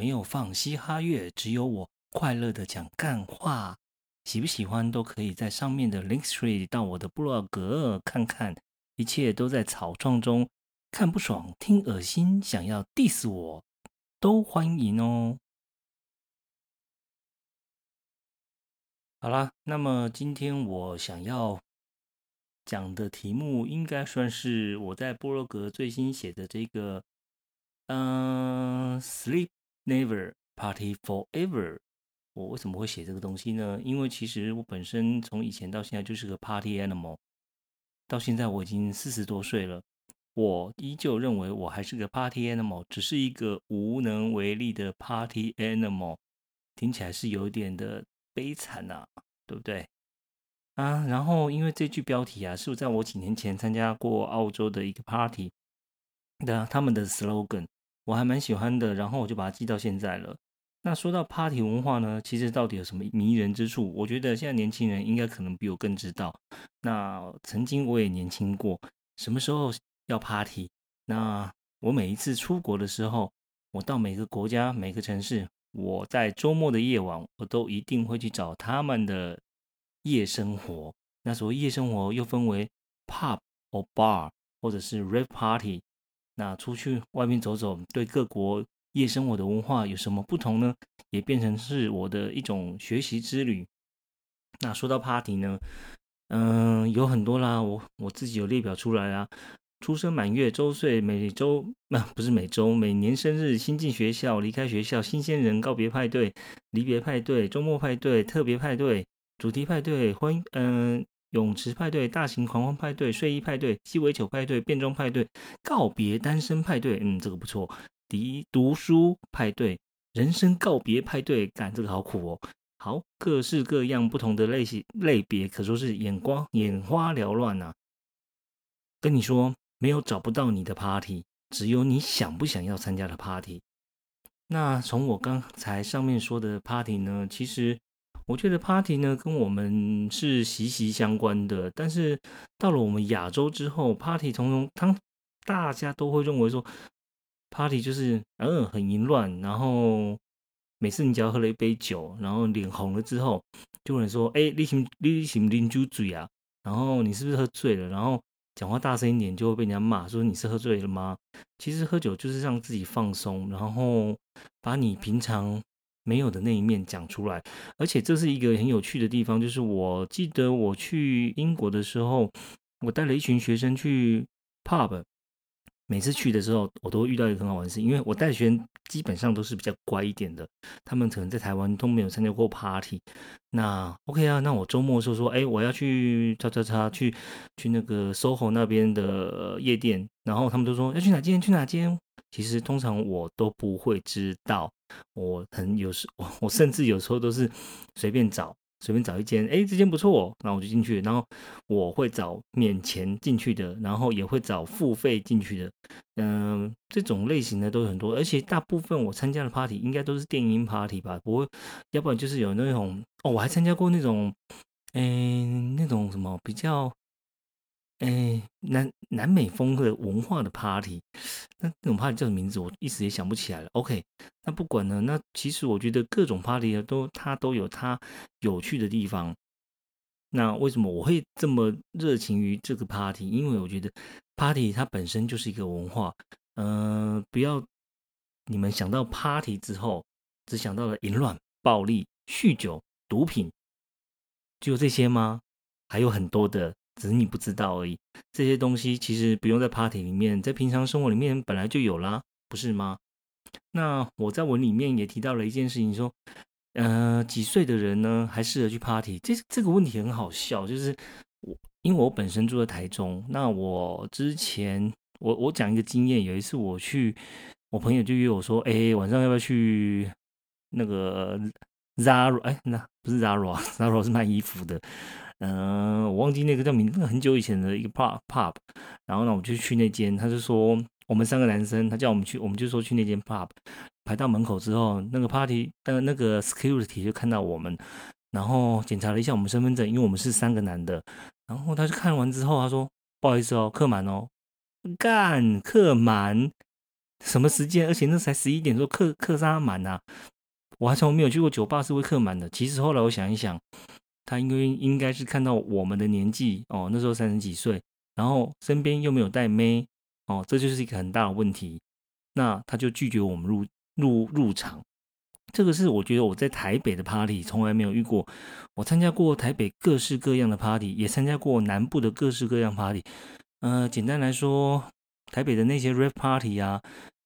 没有放嘻哈乐，只有我快乐的讲干话。喜不喜欢都可以在上面的 Link Tree 到我的部落格看看，一切都在草创中。看不爽，听恶心，想要 diss 我都欢迎哦。好啦，那么今天我想要讲的题目，应该算是我在波罗格最新写的这个，嗯，Sleep Never Party Forever。我为什么会写这个东西呢？因为其实我本身从以前到现在就是个 Party Animal，到现在我已经四十多岁了，我依旧认为我还是个 Party Animal，只是一个无能为力的 Party Animal，听起来是有点的。悲惨呐，对不对啊？然后因为这句标题啊，是我在我几年前参加过澳洲的一个 party 的，他们的 slogan 我还蛮喜欢的，然后我就把它记到现在了。那说到 party 文化呢，其实到底有什么迷人之处？我觉得现在年轻人应该可能比我更知道。那曾经我也年轻过，什么时候要 party？那我每一次出国的时候，我到每个国家、每个城市。我在周末的夜晚，我都一定会去找他们的夜生活。那所谓夜生活又分为 pub 或 bar，或者是 rave party。那出去外面走走，对各国夜生活的文化有什么不同呢？也变成是我的一种学习之旅。那说到 party 呢，嗯，有很多啦，我我自己有列表出来啦。出生满月、周岁、每周那不是每周，每年生日、新进学校、离开学校、新鲜人、告别派对、离别派对、周末派对、特别派对、主题派对、欢嗯泳池派对、大型狂欢派对、睡衣派对、鸡尾酒派对、变装派对、告别单身派对，嗯，这个不错。第一读书派对、人生告别派对，干这个好苦哦。好，各式各样不同的类型类别，可说是眼光眼花缭乱呐。跟你说。没有找不到你的 party，只有你想不想要参加的 party。那从我刚才上面说的 party 呢，其实我觉得 party 呢跟我们是息息相关的。但是到了我们亚洲之后，party 从中，当大家都会认为说 party 就是嗯很淫乱，然后每次你只要喝了一杯酒，然后脸红了之后，就会说哎，你行你行啉酒醉啊？然后你是不是喝醉了？然后讲话大声一点就会被人家骂，说你是喝醉了吗？其实喝酒就是让自己放松，然后把你平常没有的那一面讲出来。而且这是一个很有趣的地方，就是我记得我去英国的时候，我带了一群学生去 pub。每次去的时候，我都遇到一个很好玩的事，因为我带的学生基本上都是比较乖一点的，他们可能在台湾都没有参加过 party。那 OK 啊，那我周末的时候说，哎，我要去叉叉叉去去那个 SOHO 那边的夜店，然后他们都说要去哪间去哪间。其实通常我都不会知道，我很有时 我甚至有时候都是随便找。随便找一间，哎，这间不错，然后我就进去。然后我会找免钱进去的，然后也会找付费进去的。嗯，这种类型的都很多，而且大部分我参加的 party 应该都是电音 party 吧？不会，要不然就是有那种哦，我还参加过那种，嗯，那种什么比较。哎，南南美风的文化的 party，那那种 party 叫什么名字？我一时也想不起来了。OK，那不管呢，那其实我觉得各种 party 都它都有它有趣的地方。那为什么我会这么热情于这个 party？因为我觉得 party 它本身就是一个文化。嗯，不要你们想到 party 之后，只想到了淫乱、暴力、酗酒、毒品，只有这些吗？还有很多的。只是你不知道而已，这些东西其实不用在 party 里面，在平常生活里面本来就有啦，不是吗？那我在文里面也提到了一件事情，说，呃，几岁的人呢还适合去 party？这这个问题很好笑，就是我因为我本身住在台中，那我之前我我讲一个经验，有一次我去，我朋友就约我说，哎，晚上要不要去那个 Zara？哎，那不是 Zara，Zara 是卖衣服的。嗯，我忘记那个叫名，那个很久以前的一个 pub pub，然后呢，我就去那间，他就说我们三个男生，他叫我们去，我们就说去那间 pub，排到门口之后，那个 party 呃那个 security 就看到我们，然后检查了一下我们身份证，因为我们是三个男的，然后他就看完之后，他说不好意思哦，客满哦，干客满，什么时间？而且那才十一点多，客客沙满呐。我还从没有去过酒吧是会客满的。其实后来我想一想，他应该应该是看到我们的年纪哦，那时候三十几岁，然后身边又没有带妹哦，这就是一个很大的问题。那他就拒绝我们入入入场。这个是我觉得我在台北的 party 从来没有遇过。我参加过台北各式各样的 party，也参加过南部的各式各样 party。呃，简单来说，台北的那些 rap party 啊，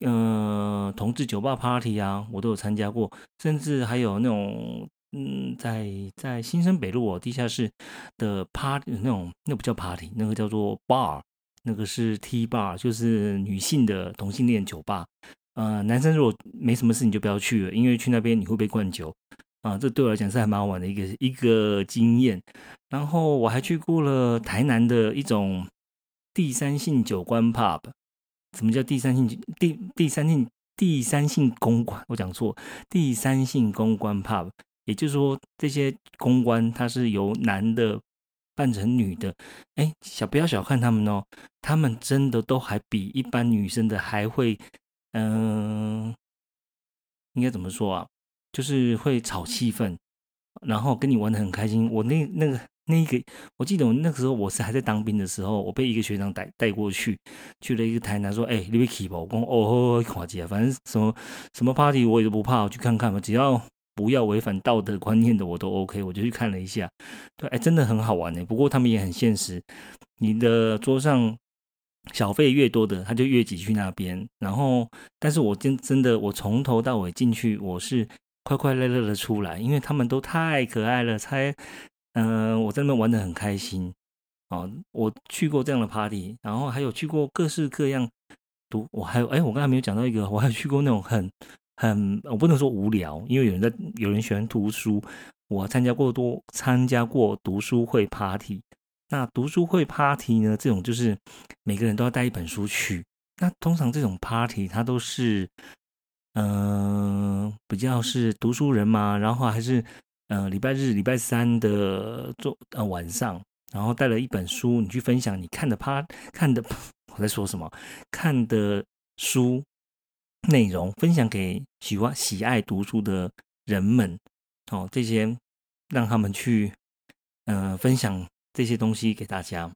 呃，同志酒吧 party 啊，我都有参加过。甚至还有那种，嗯，在在新生北路哦地下室的 party 那种，那不叫 party，那个叫做 bar，那个是 T bar，就是女性的同性恋酒吧。呃，男生如果没什么事，你就不要去了，因为去那边你会被灌酒啊。这对我来讲是还蛮好玩的一个一个经验。然后我还去过了台南的一种第三性酒馆 pub。什么叫第三性第第三性第三性公馆？我讲错，第三性公关 pub，也就是说这些公关它是由男的扮成女的。哎，小不要小看他们哦，他们真的都还比一般女生的还会。嗯，应该怎么说啊？就是会炒气氛，然后跟你玩的很开心。我那那个那个，我记得我那个时候我是还在当兵的时候，我被一个学长带带过去，去了一个台南，说：“哎，你别起吧。”我讲：“哦，看起来反正什么什么 party 我也都不怕，我去看看吧，只要不要违反道德观念的我都 OK。”我就去看了一下，对，哎，真的很好玩呢。不过他们也很现实，你的桌上。小费越多的，他就越挤去那边。然后，但是我真真的，我从头到尾进去，我是快快乐乐的出来，因为他们都太可爱了，才嗯，我在那边玩的很开心。哦，我去过这样的 party，然后还有去过各式各样读，我还有哎，我刚才没有讲到一个，我还有去过那种很很，我不能说无聊，因为有人在，有人喜欢读书，我参加过多参加过读书会 party。那读书会 party 呢？这种就是每个人都要带一本书去。那通常这种 party 它都是，嗯，比较是读书人嘛，然后还是，呃，礼拜日、礼拜三的做呃晚上，然后带了一本书，你去分享你看的 p 看的 我在说什么？看的书内容，分享给喜欢喜爱读书的人们。哦，这些让他们去，呃，分享。这些东西给大家，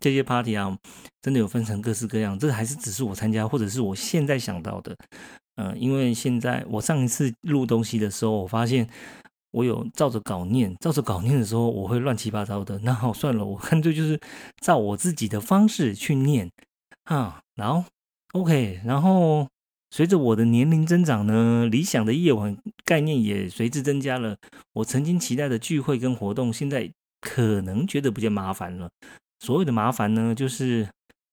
这些 party 啊，真的有分成各式各样。这还是只是我参加，或者是我现在想到的。嗯，因为现在我上一次录东西的时候，我发现我有照着稿念，照着稿念的时候，我会乱七八糟的。那好，算了，我干脆就是照我自己的方式去念啊。然后 OK，然后随着我的年龄增长呢，理想的夜晚概念也随之增加了。我曾经期待的聚会跟活动，现在。可能觉得比较麻烦了。所谓的麻烦呢，就是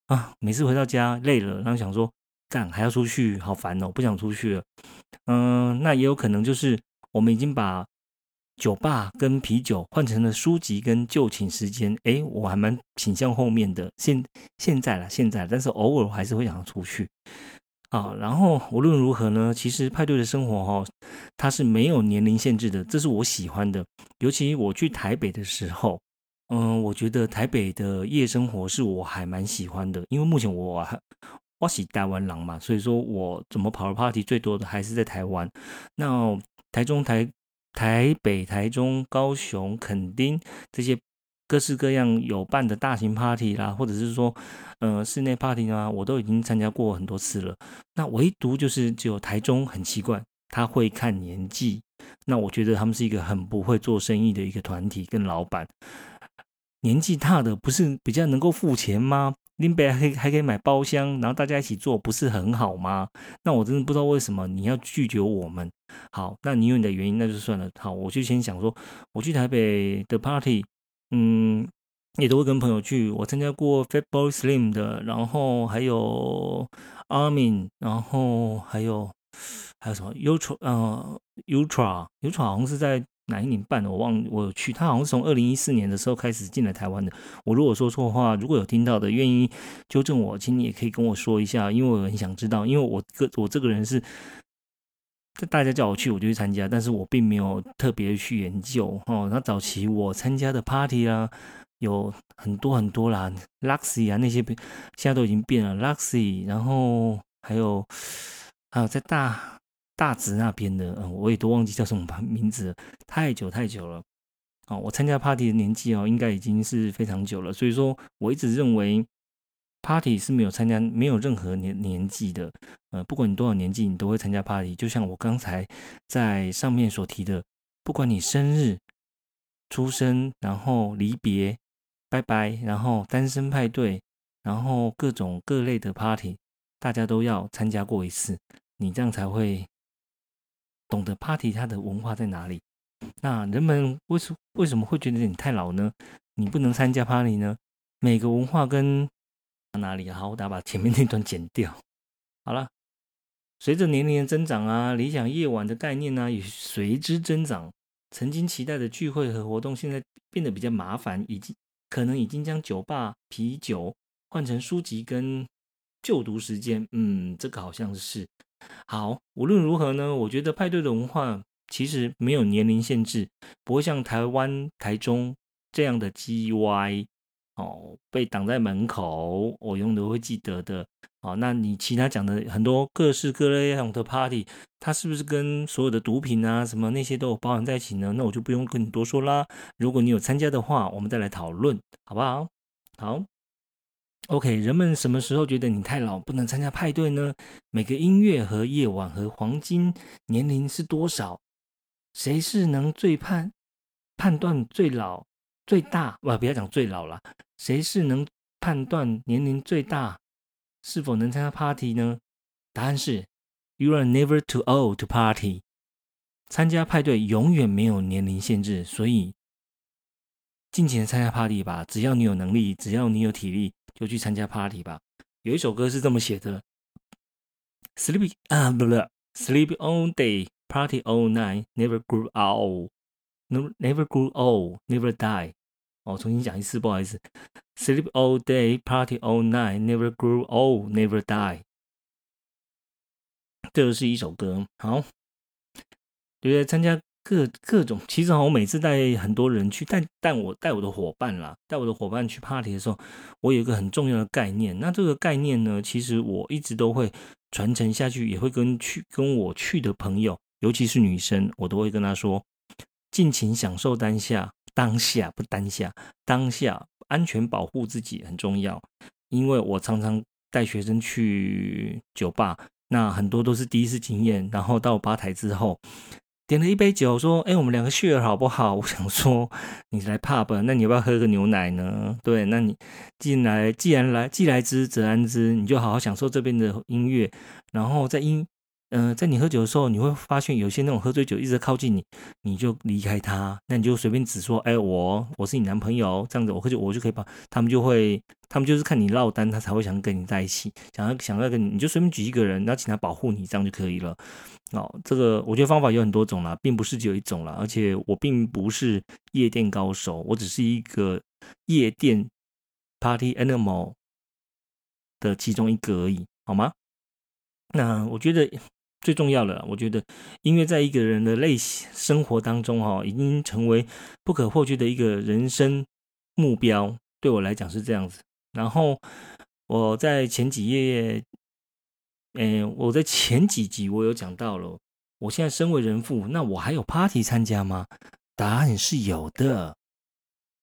啊，每次回到家累了，然后想说干还要出去，好烦哦，不想出去了。嗯，那也有可能就是我们已经把酒吧跟啤酒换成了书籍跟就寝时间。诶，我还蛮倾向后面的。现现在了，现在，但是偶尔还是会想要出去。啊，然后无论如何呢，其实派对的生活哈，它是没有年龄限制的，这是我喜欢的。尤其我去台北的时候，嗯，我觉得台北的夜生活是我还蛮喜欢的，因为目前我还我是台湾狼嘛，所以说我怎么跑的 party 最多的还是在台湾。那台中、台台北、台中、高雄、垦丁这些。各式各样有办的大型 party 啦，或者是说，呃，室内 party 啊，我都已经参加过很多次了。那唯独就是只有台中很奇怪，他会看年纪。那我觉得他们是一个很不会做生意的一个团体跟老板。年纪大的不是比较能够付钱吗？林北还可以还可以买包厢，然后大家一起做，不是很好吗？那我真的不知道为什么你要拒绝我们。好，那你有你的原因，那就算了。好，我就先想说，我去台北的 party。嗯，也都会跟朋友去。我参加过 Fatboy Slim 的，然后还有 Armin，然后还有还有什么 Ultra，呃，Ultra，Ultra 好像是在哪一年办的，我忘，我去。他好像是从二零一四年的时候开始进来台湾的。我如果说错话，如果有听到的，愿意纠正我，请你也可以跟我说一下，因为我很想知道。因为我个我这个人是。大家叫我去，我就去参加，但是我并没有特别去研究哦。那早期我参加的 party 啊，有很多很多啦，Luxy 啊那些，现在都已经变了。Luxy，然后还有还有在大大直那边的，嗯，我也都忘记叫什么名字，太久太久了。哦，我参加 party 的年纪哦，应该已经是非常久了，所以说我一直认为 party 是没有参加没有任何年年纪的，呃，不管你多少年纪，你都会参加 party。就像我刚才在上面所提的，不管你生日、出生，然后离别、拜拜，然后单身派对，然后各种各类的 party，大家都要参加过一次，你这样才会懂得 party 它的文化在哪里。那人们为什为什么会觉得你太老呢？你不能参加 party 呢？每个文化跟哪里好，我打把前面那段剪掉。好了，随着年龄的增长啊，理想夜晚的概念呢也随之增长。曾经期待的聚会和活动，现在变得比较麻烦，已经可能已经将酒吧、啤酒换成书籍跟就读时间。嗯，这个好像是好。无论如何呢，我觉得派对的文化。其实没有年龄限制，不会像台湾台中这样的 G Y 哦，被挡在门口，我永远都会记得的。哦，那你其他讲的很多各式各类样的 Party，它是不是跟所有的毒品啊什么那些都有包含在一起呢？那我就不用跟你多说啦。如果你有参加的话，我们再来讨论，好不好？好，OK。人们什么时候觉得你太老不能参加派对呢？每个音乐和夜晚和黄金年龄是多少？谁是能最判判断最老最大？不，不要讲最老了。谁是能判断年龄最大是否能参加 party 呢？答案是：You are never too old to party。参加派对永远没有年龄限制，所以尽情参加 party 吧。只要你有能力，只要你有体力，就去参加 party 吧。有一首歌是这么写的：Sleep 啊，不不，Sleep all day。Party all night, never grew old. Never grew old, never die. 哦，重新讲一次，不好意思。Sleep all day, party all night, never grew old, never die. 这是一首歌。好，觉得参加各各种，其实我每次带很多人去，带带我带我的伙伴啦，带我的伙伴去 party 的时候，我有一个很重要的概念。那这个概念呢，其实我一直都会传承下去，也会跟去跟我去的朋友。尤其是女生，我都会跟她说，尽情享受当下，当下不当下，当下安全保护自己很重要。因为我常常带学生去酒吧，那很多都是第一次经验，然后到吧台之后，点了一杯酒，说：“哎，我们两个叙儿好不好？” 我想说，你来趴吧那你要不要喝个牛奶呢？对，那你进来，既然来，既来之则安之，你就好好享受这边的音乐，然后在音。嗯，在你喝酒的时候，你会发现有些那种喝醉酒一直靠近你，你就离开他，那你就随便指说，哎，我我是你男朋友，这样子我喝酒我就可以把他们就会，他们就是看你落单，他才会想跟你在一起，想要想要跟你，你就随便举一个人，然后请他保护你，这样就可以了。哦，这个我觉得方法有很多种啦，并不是只有一种啦，而且我并不是夜店高手，我只是一个夜店 party animal 的其中一个而已，好吗？那我觉得。最重要的，我觉得音乐在一个人的类生活当中，哈，已经成为不可或缺的一个人生目标。对我来讲是这样子。然后我在前几页，嗯，我在前几集我有讲到了，我现在身为人父，那我还有 party 参加吗？答案是有的，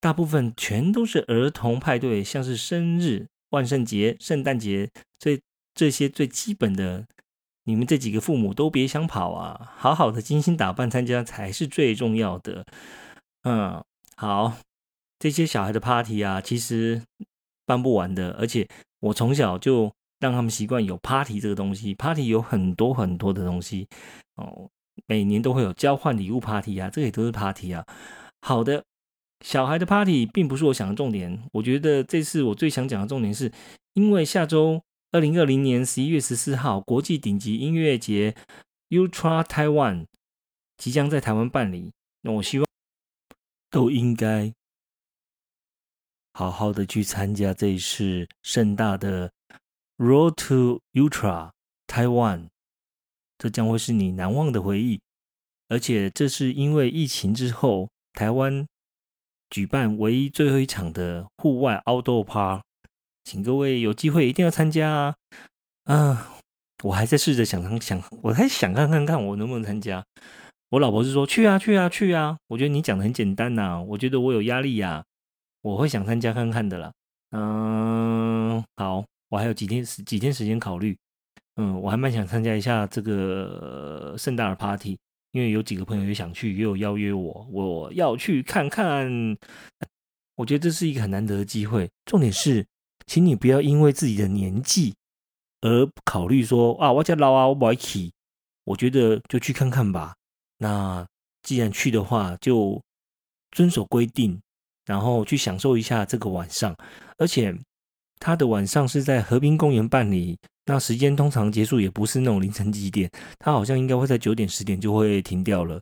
大部分全都是儿童派对，像是生日、万圣节、圣诞节，这这些最基本的。你们这几个父母都别想跑啊！好好的精心打扮参加才是最重要的。嗯，好，这些小孩的 party 啊，其实办不完的。而且我从小就让他们习惯有 party 这个东西。party 有很多很多的东西哦，每年都会有交换礼物 party 啊，这也都是 party 啊。好的，小孩的 party 并不是我想的重点。我觉得这次我最想讲的重点是，因为下周。二零二零年十一月十四号，国际顶级音乐节 Ultra Taiwan 即将在台湾办理。那我希望都应该好好的去参加这一次盛大的 Road to Ultra Taiwan，这将会是你难忘的回忆。而且这是因为疫情之后，台湾举办唯一最后一场的户外 Outdoor Park。请各位有机会一定要参加啊！我还在试着想想，我还想看看看我能不能参加。我老婆是说去啊去啊去啊！我觉得你讲的很简单呐，我觉得我有压力呀，我会想参加看看的啦。嗯，好，我还有几天几天时间考虑。嗯，我还蛮想参加一下这个盛大的 party，因为有几个朋友也想去，也有邀约我，我要去看看。我觉得这是一个很难得的机会。重点是，请你不要因为自己的年纪而考虑说啊，我家老啊，我不爱去。我觉得就去看看吧。那既然去的话，就遵守规定，然后去享受一下这个晚上。而且他的晚上是在和平公园办理，那时间通常结束也不是那种凌晨几点，他好像应该会在九点十点就会停掉了。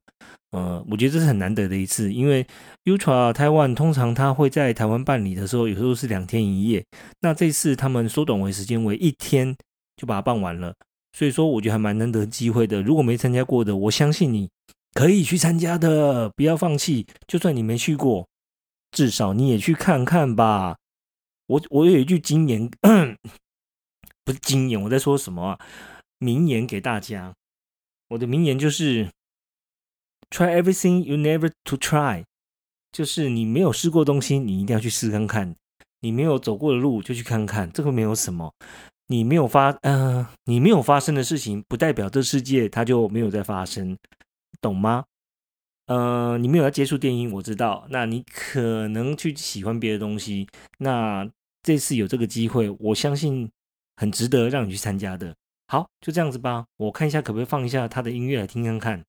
呃，我觉得这是很难得的一次，因为 Ultra Taiwan 通常他会在台湾办理的时候，有时候是两天一夜。那这次他们缩短为时间为一天就把它办完了，所以说我觉得还蛮难得机会的。如果没参加过的，我相信你。可以去参加的，不要放弃。就算你没去过，至少你也去看看吧。我我有一句金言，不是经验，我在说什么？名言给大家。我的名言就是：Try everything you never to try。就是你没有试过东西，你一定要去试看看。你没有走过的路，就去看看。这个没有什么，你没有发，呃，你没有发生的事情，不代表这世界它就没有在发生。懂吗？呃，你没有要接触电音，我知道。那你可能去喜欢别的东西。那这次有这个机会，我相信很值得让你去参加的。好，就这样子吧。我看一下可不可以放一下他的音乐来听听看。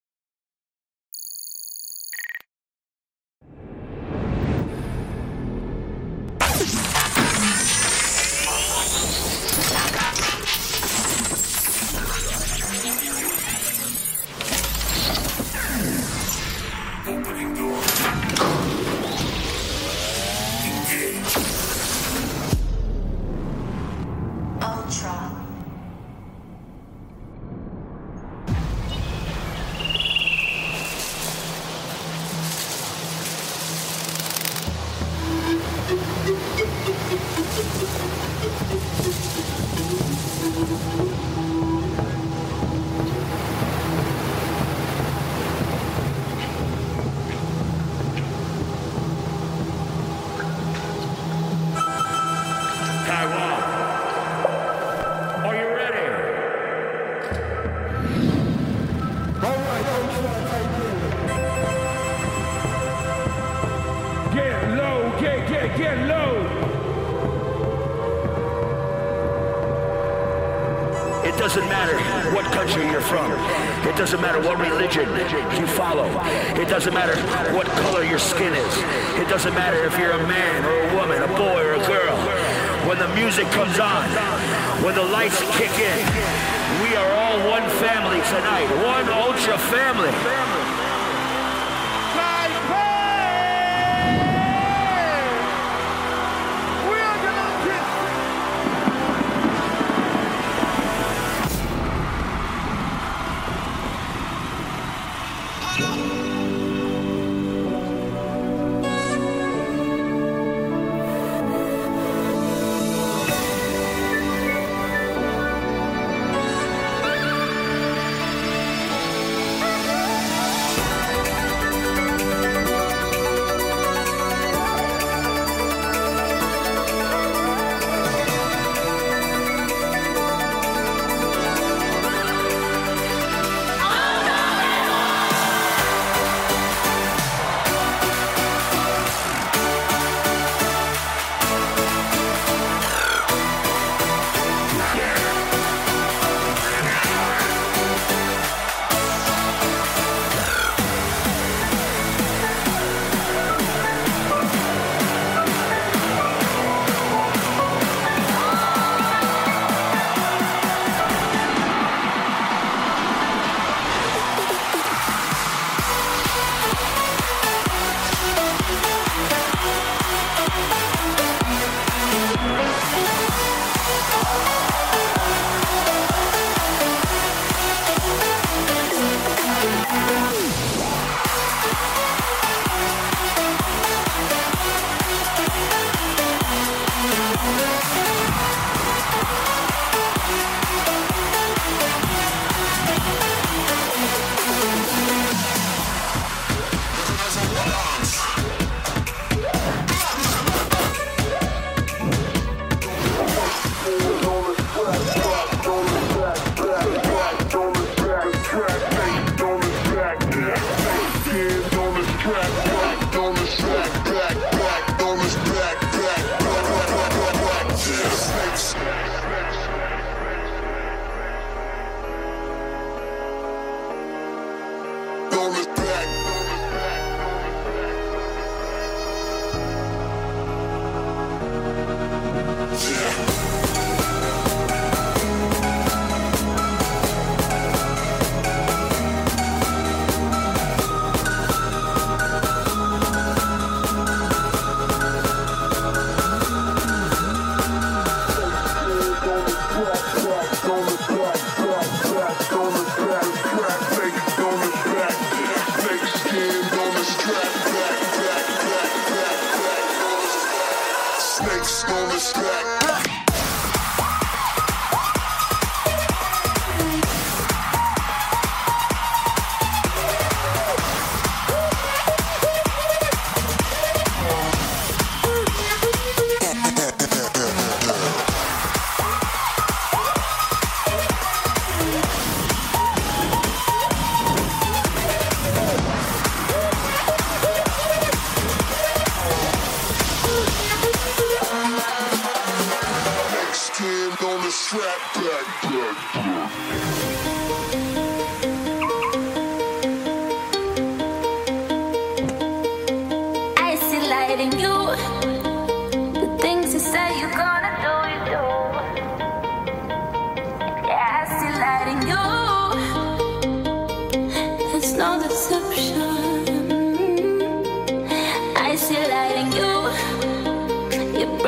Doesn't matter what religion you follow. It doesn't matter what color your skin is. It doesn't matter if you're a man or a woman, a boy or a girl. When the music comes on, when the lights kick in, we are all one family tonight, one ultra family.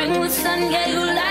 Bring the sun, yeah, you light.